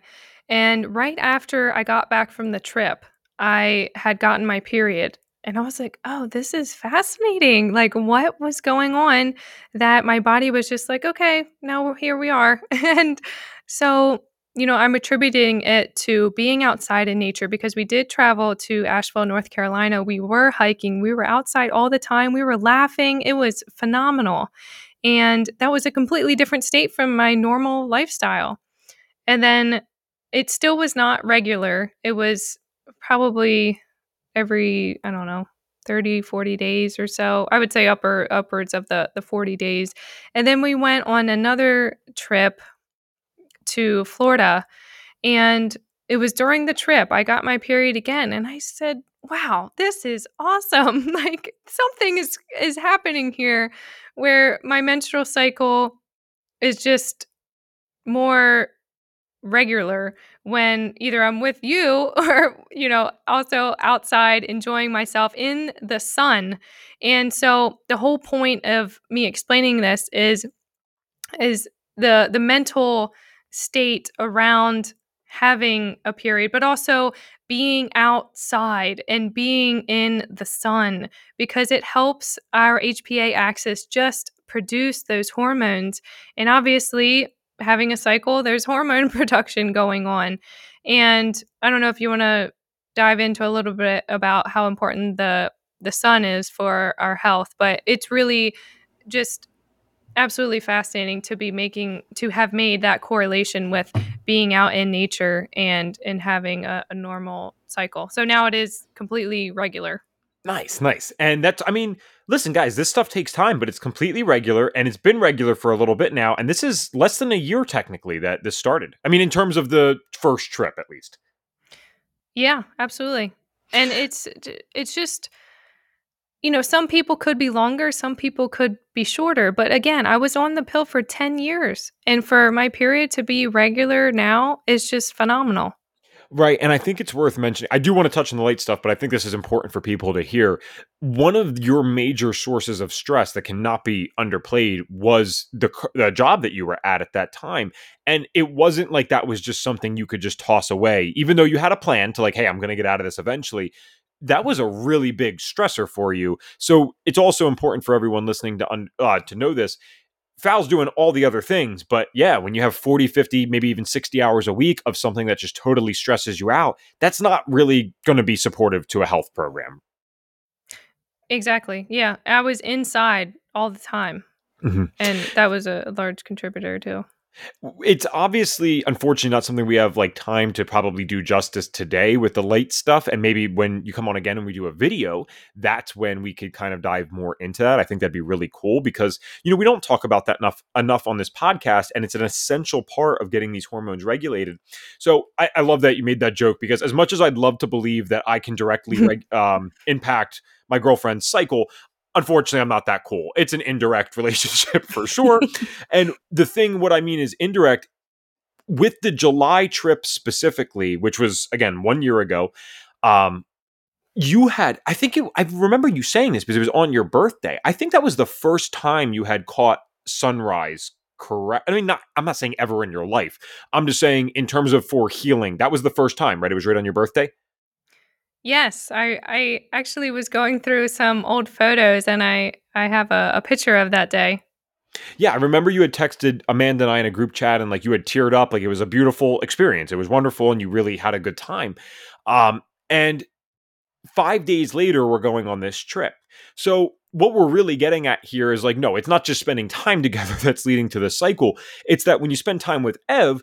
[SPEAKER 2] And right after I got back from the trip, I had gotten my period. And I was like, oh, this is fascinating. Like, what was going on that my body was just like, okay, now here we are. and so, you know, I'm attributing it to being outside in nature because we did travel to Asheville, North Carolina. We were hiking, we were outside all the time, we were laughing. It was phenomenal. And that was a completely different state from my normal lifestyle. And then it still was not regular. It was probably every, I don't know, 30 40 days or so. I would say upper upwards of the the 40 days. And then we went on another trip to florida and it was during the trip. I got my period again and i said wow this is awesome. Like something is is happening here where my menstrual cycle is just more regular when either I'm with you or, you know, also outside enjoying myself in the sun. And so the whole point of me explaining this is is the the mental state around having a period but also being outside and being in the sun because it helps our HPA axis just produce those hormones and obviously having a cycle, there's hormone production going on. And I don't know if you want to dive into a little bit about how important the the sun is for our health, but it's really just absolutely fascinating to be making to have made that correlation with being out in nature and and having a, a normal cycle. So now it is completely regular.
[SPEAKER 1] Nice, nice. And that's, I mean, listen, guys, this stuff takes time, but it's completely regular and it's been regular for a little bit now. And this is less than a year, technically, that this started. I mean, in terms of the first trip, at least.
[SPEAKER 2] Yeah, absolutely. And it's, it's just, you know, some people could be longer, some people could be shorter. But again, I was on the pill for 10 years. And for my period to be regular now is just phenomenal.
[SPEAKER 1] Right. And I think it's worth mentioning. I do want to touch on the late stuff, but I think this is important for people to hear. One of your major sources of stress that cannot be underplayed was the, the job that you were at at that time. And it wasn't like that was just something you could just toss away, even though you had a plan to, like, hey, I'm going to get out of this eventually that was a really big stressor for you. So it's also important for everyone listening to un- uh, to know this. Fal's doing all the other things, but yeah, when you have 40, 50, maybe even 60 hours a week of something that just totally stresses you out, that's not really going to be supportive to a health program.
[SPEAKER 2] Exactly. Yeah. I was inside all the time. Mm-hmm. And that was a large contributor too.
[SPEAKER 1] It's obviously, unfortunately, not something we have like time to probably do justice today with the late stuff. And maybe when you come on again and we do a video, that's when we could kind of dive more into that. I think that'd be really cool because you know we don't talk about that enough enough on this podcast, and it's an essential part of getting these hormones regulated. So I, I love that you made that joke because as much as I'd love to believe that I can directly um, impact my girlfriend's cycle, unfortunately i'm not that cool. It's an indirect relationship for sure. And the thing what i mean is indirect with the july trip specifically which was again one year ago um you had i think it, i remember you saying this because it was on your birthday. I think that was the first time you had caught sunrise correct i mean not i'm not saying ever in your life. I'm just saying in terms of for healing that was the first time right? It was right on your birthday
[SPEAKER 2] Yes, I I actually was going through some old photos and I I have a, a picture of that day.
[SPEAKER 1] Yeah, I remember you had texted Amanda and I in a group chat, and like you had teared up, like it was a beautiful experience. It was wonderful, and you really had a good time. Um, and five days later, we're going on this trip. So what we're really getting at here is like, no, it's not just spending time together that's leading to the cycle. It's that when you spend time with Ev,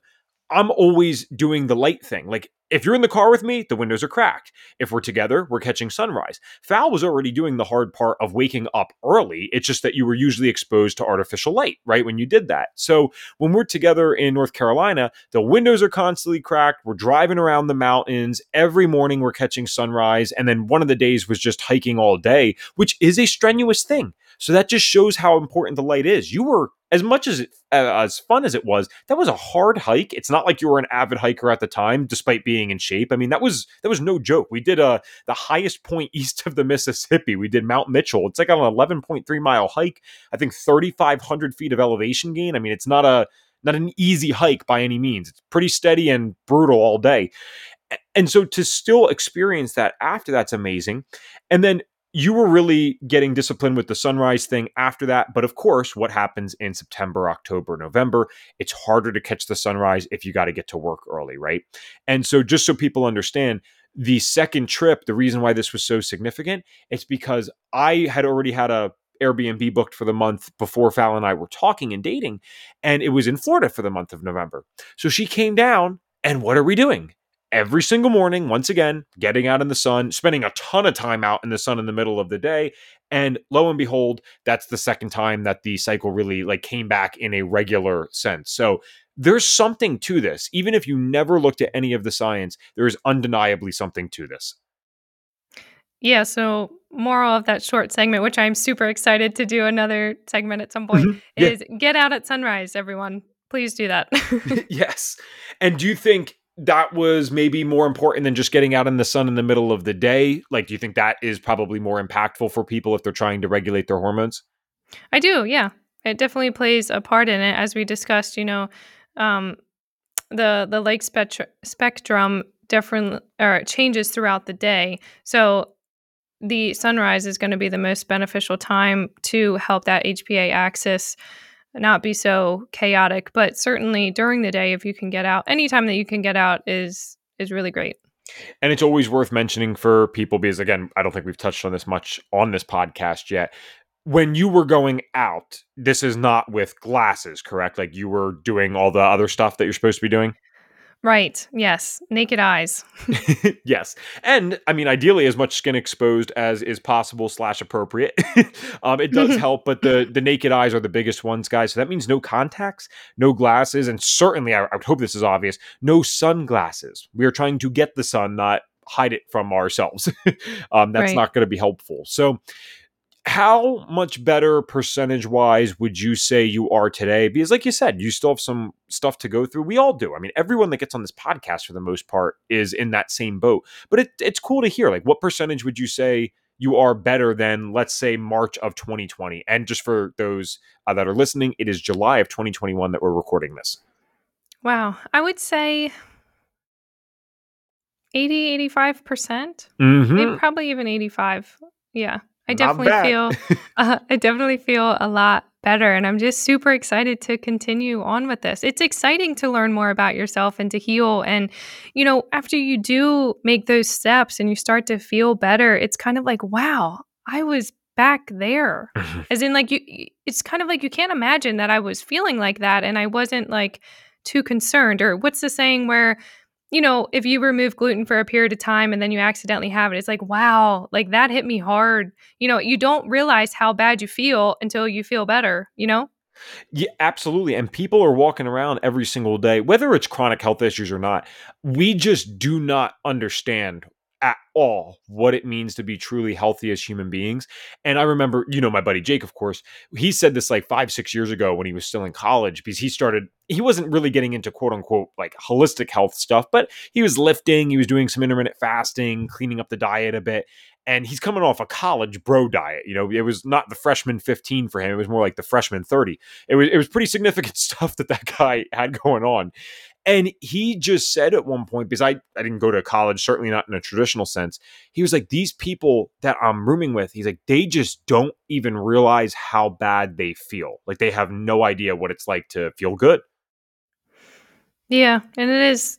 [SPEAKER 1] I'm always doing the light thing. Like if you're in the car with me, the windows are cracked. If we're together, we're catching sunrise. Fal was already doing the hard part of waking up early. It's just that you were usually exposed to artificial light, right? When you did that. So when we're together in North Carolina, the windows are constantly cracked. We're driving around the mountains. Every morning we're catching sunrise. And then one of the days was just hiking all day, which is a strenuous thing. So that just shows how important the light is. You were as much as uh, as fun as it was. That was a hard hike. It's not like you were an avid hiker at the time, despite being in shape. I mean, that was that was no joke. We did uh the highest point east of the Mississippi. We did Mount Mitchell. It's like an 11.3 mile hike. I think 3,500 feet of elevation gain. I mean, it's not a not an easy hike by any means. It's pretty steady and brutal all day. And so to still experience that after that's amazing. And then you were really getting disciplined with the sunrise thing after that. But of course, what happens in September, October, November, it's harder to catch the sunrise if you got to get to work early, right? And so, just so people understand, the second trip, the reason why this was so significant, it's because I had already had a Airbnb booked for the month before Fal and I were talking and dating, and it was in Florida for the month of November. So she came down, and what are we doing? Every single morning, once again, getting out in the sun, spending a ton of time out in the sun in the middle of the day. And lo and behold, that's the second time that the cycle really like came back in a regular sense. So there's something to this. Even if you never looked at any of the science, there is undeniably something to this.
[SPEAKER 2] Yeah, so moral of that short segment, which I'm super excited to do another segment at some point, mm-hmm. yeah. is get out at sunrise, everyone. Please do that.
[SPEAKER 1] yes. And do you think that was maybe more important than just getting out in the sun in the middle of the day? Like, do you think that is probably more impactful for people if they're trying to regulate their hormones?
[SPEAKER 2] I do, yeah. It definitely plays a part in it. As we discussed, you know, um, the the light spectrum spectrum different or changes throughout the day. So the sunrise is going to be the most beneficial time to help that HPA axis not be so chaotic. But certainly during the day, if you can get out, anytime that you can get out is is really great.
[SPEAKER 1] And it's always worth mentioning for people because again, I don't think we've touched on this much on this podcast yet. When you were going out, this is not with glasses, correct? Like you were doing all the other stuff that you're supposed to be doing?
[SPEAKER 2] Right. Yes. Naked eyes.
[SPEAKER 1] yes. And I mean, ideally, as much skin exposed as is possible slash appropriate. um, it does help, but the the naked eyes are the biggest ones, guys. So that means no contacts, no glasses, and certainly, I, I would hope this is obvious, no sunglasses. We are trying to get the sun, not hide it from ourselves. um, that's right. not going to be helpful. So how much better percentage wise would you say you are today? Because, like you said, you still have some stuff to go through. We all do. I mean, everyone that gets on this podcast for the most part is in that same boat. But it, it's cool to hear. Like, what percentage would you say you are better than, let's say, March of 2020? And just for those uh, that are listening, it is July of 2021 that we're recording this.
[SPEAKER 2] Wow. I would say 80, 85%. percent mm-hmm. Maybe probably even 85. Yeah. I definitely feel uh, I definitely feel a lot better and I'm just super excited to continue on with this. It's exciting to learn more about yourself and to heal and you know, after you do make those steps and you start to feel better, it's kind of like, wow, I was back there. As in like you it's kind of like you can't imagine that I was feeling like that and I wasn't like too concerned or what's the saying where you know, if you remove gluten for a period of time and then you accidentally have it, it's like, wow, like that hit me hard. You know, you don't realize how bad you feel until you feel better, you know?
[SPEAKER 1] Yeah, absolutely. And people are walking around every single day, whether it's chronic health issues or not. We just do not understand at all what it means to be truly healthy as human beings. And I remember, you know, my buddy Jake, of course, he said this like five, six years ago when he was still in college because he started, he wasn't really getting into quote unquote like holistic health stuff, but he was lifting, he was doing some intermittent fasting, cleaning up the diet a bit. And he's coming off a college bro diet. You know, it was not the freshman 15 for him. It was more like the freshman 30. It was, it was pretty significant stuff that that guy had going on. And he just said at one point, because I, I didn't go to college, certainly not in a traditional sense, he was like, These people that I'm rooming with, he's like, they just don't even realize how bad they feel. Like they have no idea what it's like to feel good.
[SPEAKER 2] Yeah. And it is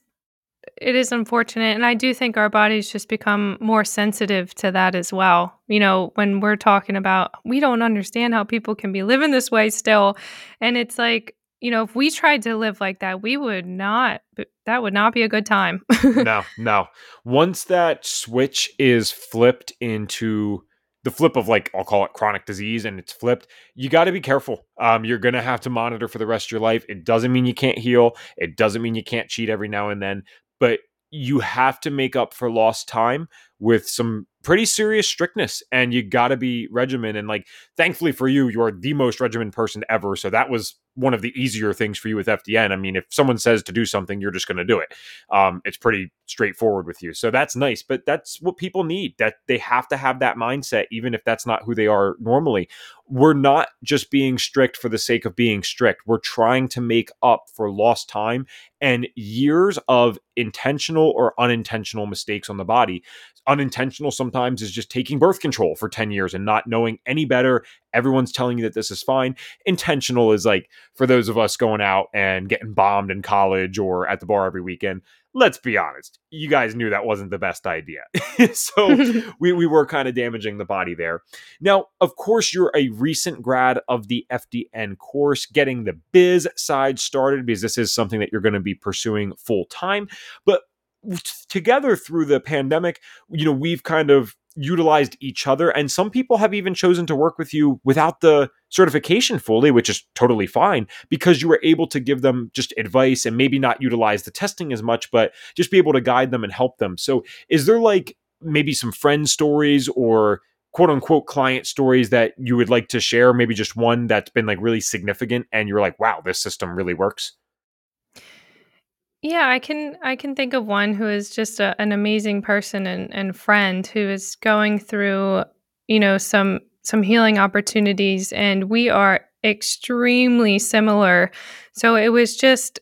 [SPEAKER 2] it is unfortunate and i do think our bodies just become more sensitive to that as well you know when we're talking about we don't understand how people can be living this way still and it's like you know, if we tried to live like that, we would not, that would not be a good time.
[SPEAKER 1] no, no. Once that switch is flipped into the flip of like, I'll call it chronic disease and it's flipped, you got to be careful. Um, you're going to have to monitor for the rest of your life. It doesn't mean you can't heal. It doesn't mean you can't cheat every now and then, but you have to make up for lost time with some pretty serious strictness and you got to be regimen and like thankfully for you you're the most regimen person ever so that was one of the easier things for you with FDN. I mean, if someone says to do something, you're just going to do it. Um, it's pretty straightforward with you. So that's nice, but that's what people need. That they have to have that mindset, even if that's not who they are normally. We're not just being strict for the sake of being strict. We're trying to make up for lost time and years of intentional or unintentional mistakes on the body. Unintentional sometimes is just taking birth control for 10 years and not knowing any better. Everyone's telling you that this is fine. Intentional is like for those of us going out and getting bombed in college or at the bar every weekend, let's be honest, you guys knew that wasn't the best idea. so we, we were kind of damaging the body there. Now, of course, you're a recent grad of the FDN course, getting the biz side started because this is something that you're going to be pursuing full time. But together through the pandemic, you know, we've kind of utilized each other. And some people have even chosen to work with you without the certification fully, which is totally fine because you were able to give them just advice and maybe not utilize the testing as much, but just be able to guide them and help them. So, is there like maybe some friend stories or quote unquote client stories that you would like to share? Maybe just one that's been like really significant and you're like, wow, this system really works?
[SPEAKER 2] Yeah, I can I can think of one who is just a, an amazing person and, and friend who is going through, you know, some some healing opportunities and we are extremely similar. So it was just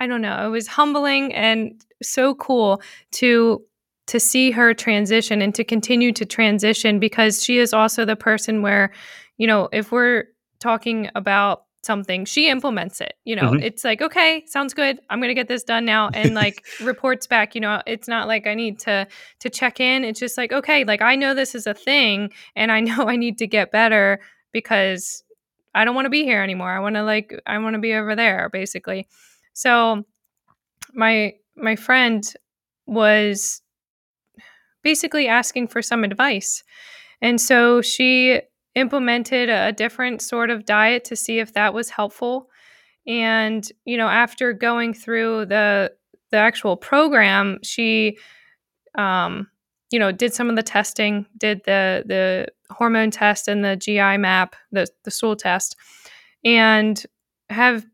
[SPEAKER 2] I don't know, it was humbling and so cool to to see her transition and to continue to transition because she is also the person where, you know, if we're talking about something she implements it you know mm-hmm. it's like okay sounds good i'm gonna get this done now and like reports back you know it's not like i need to to check in it's just like okay like i know this is a thing and i know i need to get better because i don't want to be here anymore i want to like i want to be over there basically so my my friend was basically asking for some advice and so she implemented a different sort of diet to see if that was helpful. And, you know, after going through the the actual program, she um, you know, did some of the testing, did the the hormone test and the GI map, the the stool test, and have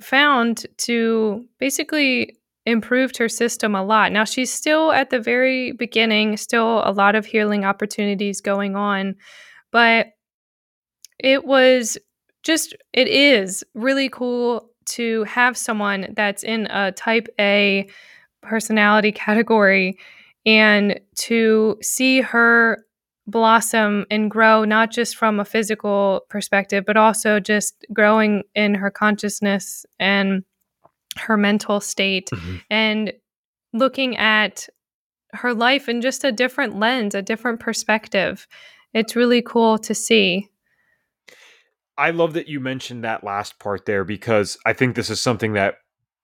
[SPEAKER 2] found to basically improved her system a lot. Now she's still at the very beginning, still a lot of healing opportunities going on, but it was just, it is really cool to have someone that's in a type A personality category and to see her blossom and grow not just from a physical perspective but also just growing in her consciousness and her mental state mm-hmm. and looking at her life in just a different lens a different perspective it's really cool to see.
[SPEAKER 1] I love that you mentioned that last part there because I think this is something that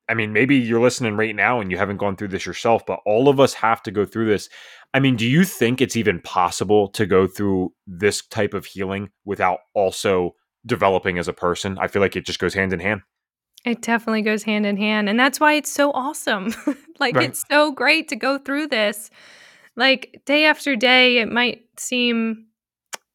[SPEAKER 1] I mean, maybe you're listening right now and you haven't gone through this yourself, but all of us have to go through this. I mean, do you think it's even possible to go through this type of healing without also developing as a person? I feel like it just goes hand in hand.
[SPEAKER 2] It definitely goes hand in hand. And that's why it's so awesome. like, right. it's so great to go through this. Like, day after day, it might seem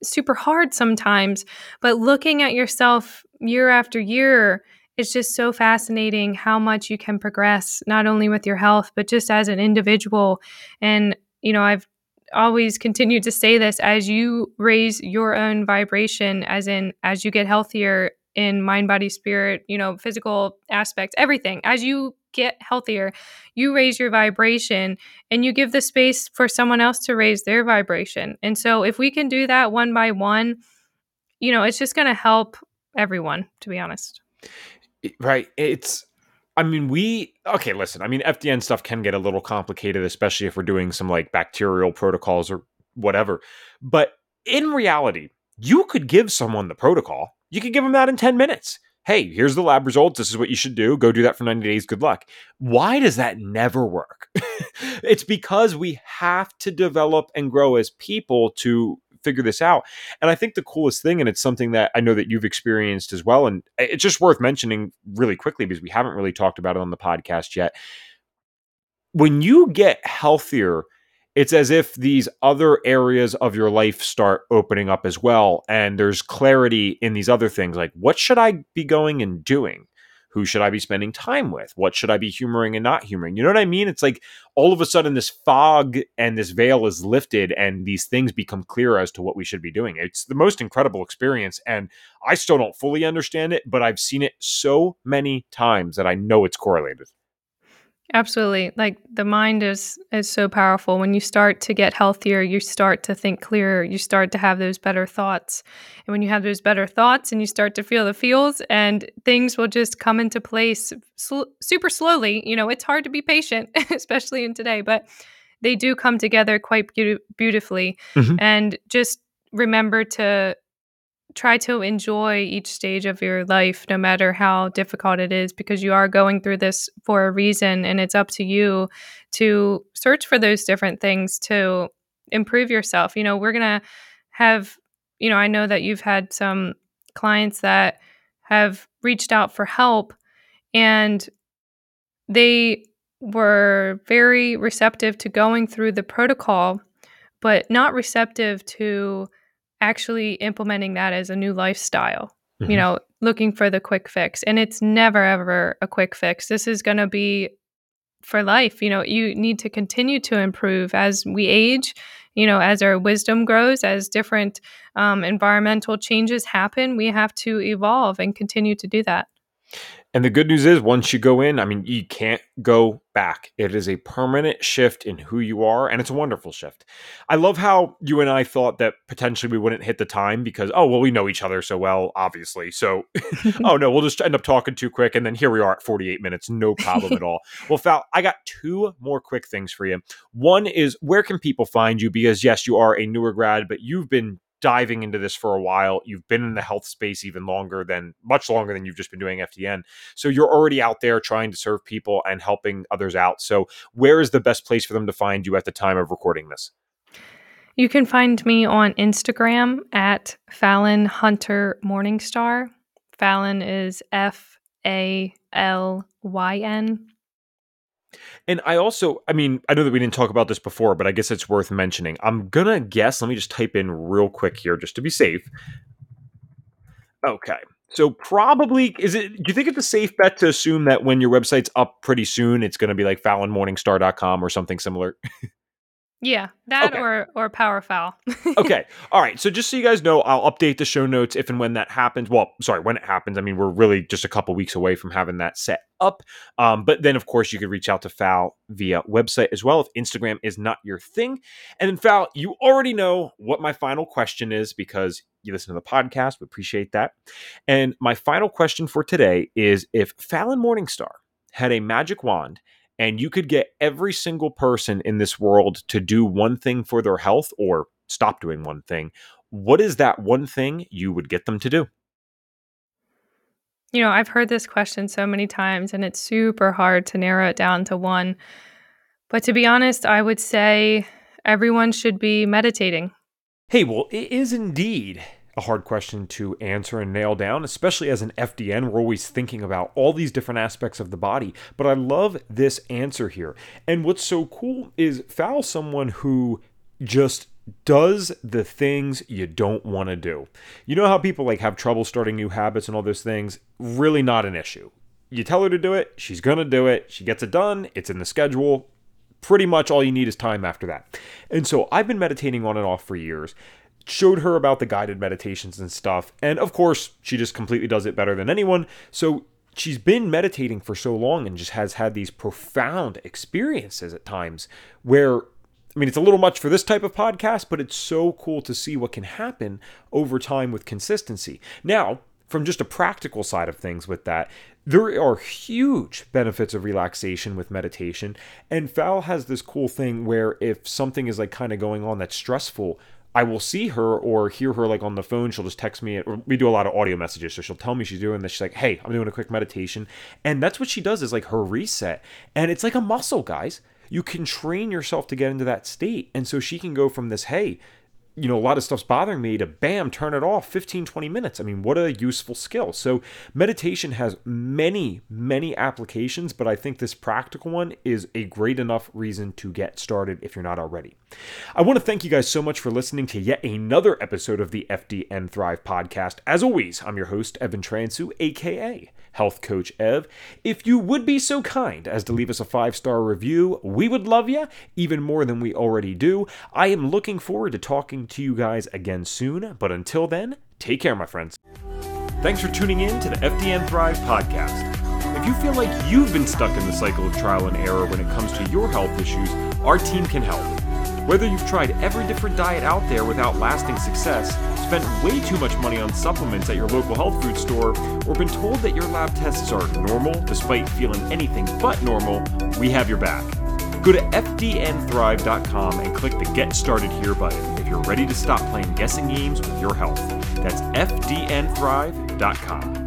[SPEAKER 2] super hard sometimes, but looking at yourself year after year, it's just so fascinating how much you can progress, not only with your health, but just as an individual. And, you know, I've always continued to say this as you raise your own vibration, as in, as you get healthier in mind, body, spirit, you know, physical aspects, everything, as you get healthier, you raise your vibration and you give the space for someone else to raise their vibration. And so if we can do that one by one, you know, it's just going to help everyone, to be honest.
[SPEAKER 1] Right. It's I mean, we okay. Listen, I mean, FDN stuff can get a little complicated, especially if we're doing some like bacterial protocols or whatever. But in reality, you could give someone the protocol. You could give them that in ten minutes hey, here's the lab results. This is what you should do. Go do that for 90 days. Good luck. Why does that never work? it's because we have to develop and grow as people to figure this out. And I think the coolest thing, and it's something that I know that you've experienced as well, and it's just worth mentioning really quickly because we haven't really talked about it on the podcast yet. When you get healthier, it's as if these other areas of your life start opening up as well. And there's clarity in these other things like, what should I be going and doing? Who should I be spending time with? What should I be humoring and not humoring? You know what I mean? It's like all of a sudden this fog and this veil is lifted and these things become clear as to what we should be doing. It's the most incredible experience. And I still don't fully understand it, but I've seen it so many times that I know it's correlated.
[SPEAKER 2] Absolutely. Like the mind is is so powerful. When you start to get healthier, you start to think clearer, you start to have those better thoughts. And when you have those better thoughts and you start to feel the feels and things will just come into place sl- super slowly. You know, it's hard to be patient, especially in today, but they do come together quite be- beautifully. Mm-hmm. And just remember to try to enjoy each stage of your life, no matter how difficult it is, because you are going through this for a reason. And it's up to you to search for those different things to improve yourself. You know, we're going to have, you know, I know that you've had some clients that have reached out for help and they were very receptive to going through the protocol, but not receptive to actually implementing that as a new lifestyle. Mm-hmm. You know, looking for the quick fix. And it's never, ever a quick fix. This is going to be for life. You know, you need to continue to improve as we age, you know, as our wisdom grows, as different um, environmental changes happen, we have to evolve and continue to do that.
[SPEAKER 1] And the good news is, once you go in, I mean, you can't go back. It is a permanent shift in who you are, and it's a wonderful shift. I love how you and I thought that potentially we wouldn't hit the time because, oh, well, we know each other so well, obviously. So, oh, no, we'll just end up talking too quick. And then here we are at 48 minutes, no problem at all. Well, Fal, I got two more quick things for you. One is where can people find you? Because, yes, you are a newer grad, but you've been diving into this for a while. You've been in the health space even longer than much longer than you've just been doing FDN. So you're already out there trying to serve people and helping others out. So where is the best place for them to find you at the time of recording this?
[SPEAKER 2] You can find me on Instagram at Falyn Hunter Morningstar. Falyn is F A L Y N.
[SPEAKER 1] And I also, I mean, I know that we didn't talk about this before, but I guess it's worth mentioning. I'm gonna guess. Let me just type in real quick here, just to be safe. Okay. So probably is it? Do you think it's a safe bet to assume that when your website's up pretty soon, it's going to be like FalynMorningstar.com or something similar?
[SPEAKER 2] Yeah, that okay. or or power foul.
[SPEAKER 1] okay. All right. So just so you guys know, I'll update the show notes if and when that happens. Well, sorry, when it happens. I mean, we're really just a couple weeks away from having that set up. Um, but then, of course, you could reach out to Fal via website as well if Instagram is not your thing. And then, Fal, you already know what my final question is because you listen to the podcast. We appreciate that. And my final question for today is: If Falyn Morningstar had a magic wand and you could get every single person in this world to do one thing for their health or stop doing one thing, what is that one thing you would get them to do?
[SPEAKER 2] You know, I've heard this question so many times and it's super hard to narrow it down to one. But to be honest, I would say everyone should be meditating.
[SPEAKER 1] Hey, well, it is indeed a hard question to answer and nail down, especially as an FDN. We're always thinking about all these different aspects of the body. But I love this answer here. And what's so cool is Fal someone who just does the things you don't want to do. You know how people like have trouble starting new habits and all those things? Really not an issue. You tell her to do it, she's going to do it. She gets it done, it's in the schedule. Pretty much all you need is time after that. And so I've been meditating on and off for years. Showed her about the guided meditations and stuff. And of course, she just completely does it better than anyone. So she's been meditating for so long and just has had these profound experiences at times where I mean, it's a little much for this type of podcast, but it's so cool to see what can happen over time with consistency. Now, from just a practical side of things with that, there are huge benefits of relaxation with meditation. And Fal has this cool thing where if something is like kind of going on that's stressful, I will see her or hear her like on the phone. She'll just text me. Or we do a lot of audio messages, so she'll tell me she's doing this. She's like, "Hey, I'm doing a quick meditation," and that's what she does is like her reset, and it's like a muscle, guys you can train yourself to get into that state. And so she can go from this, hey, you know, a lot of stuff's bothering me to bam, turn it off 15, 20 minutes. I mean, what a useful skill. So, meditation has many, many applications, but I think this practical one is a great enough reason to get started if you're not already. I want to thank you guys so much for listening to yet another episode of the FDN Thrive podcast. As always, I'm your host, Evan Transue, aka Health Coach Ev. If you would be so kind as to leave us a five star review, we would love you even more than we already do. I am looking forward to talking to you guys again soon, but until then, take care, my friends. Thanks for tuning in to the FDN Thrive podcast. If you feel like you've been stuck in the cycle of trial and error when it comes to your health issues, our team can help. Whether you've tried every different diet out there without lasting success, spent way too much money on supplements at your local health food store, or been told that your lab tests are normal despite feeling anything but normal, we have your back. Go to fdnthrive.com and click the Get Started Here button if you're ready to stop playing guessing games with your health. That's fdnthrive.com.